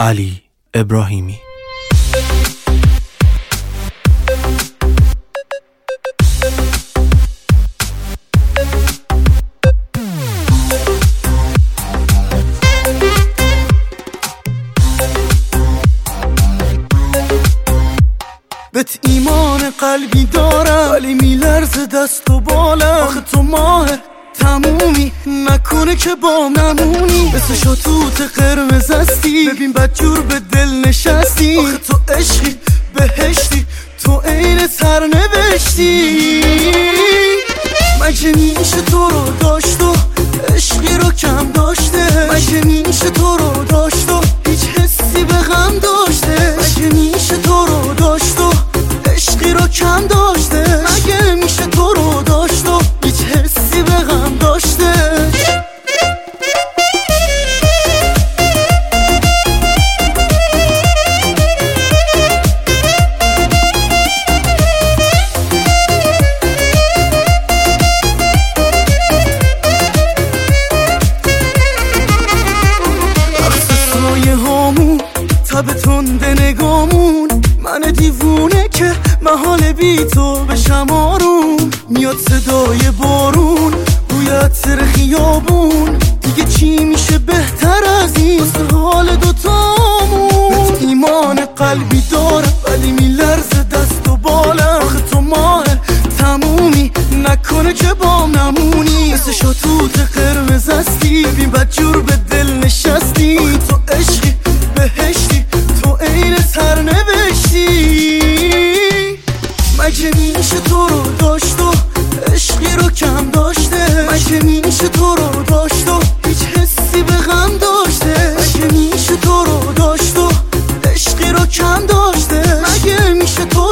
علی ابراهیمی. بهت ایمان قلبی دارم ولی میلرز دست و بالم. آخه تو ماه تمومی. نکنه که با نمونی. مثل شطوط قرمز هستی. ببین بدجور به دل نشستی. آخه تو عشقی بهشتی. تو عین سر نوشتی مگه میشه تو رو داشت و بی تو بشم آروم. میاد صدای بارون. بوی عطر خیابون. دیگه چی میشه بهتر از این؟ واسه حال دوتامون ایمان قلبی دارم ولی میلرز دست و بالم. آخه تو ماه تمومی. نکنه که با نمونی. مثل شطوط قرمز هستی. ببین بدجور به میشه تو رو داشت و عشقی رو کم داشته؟ مگه میشه تو رو داشت و هیچ حسی به غم داشته؟ مگه میشه تو رو داشت و عشقی رو کم داشته؟ مگه میشه تو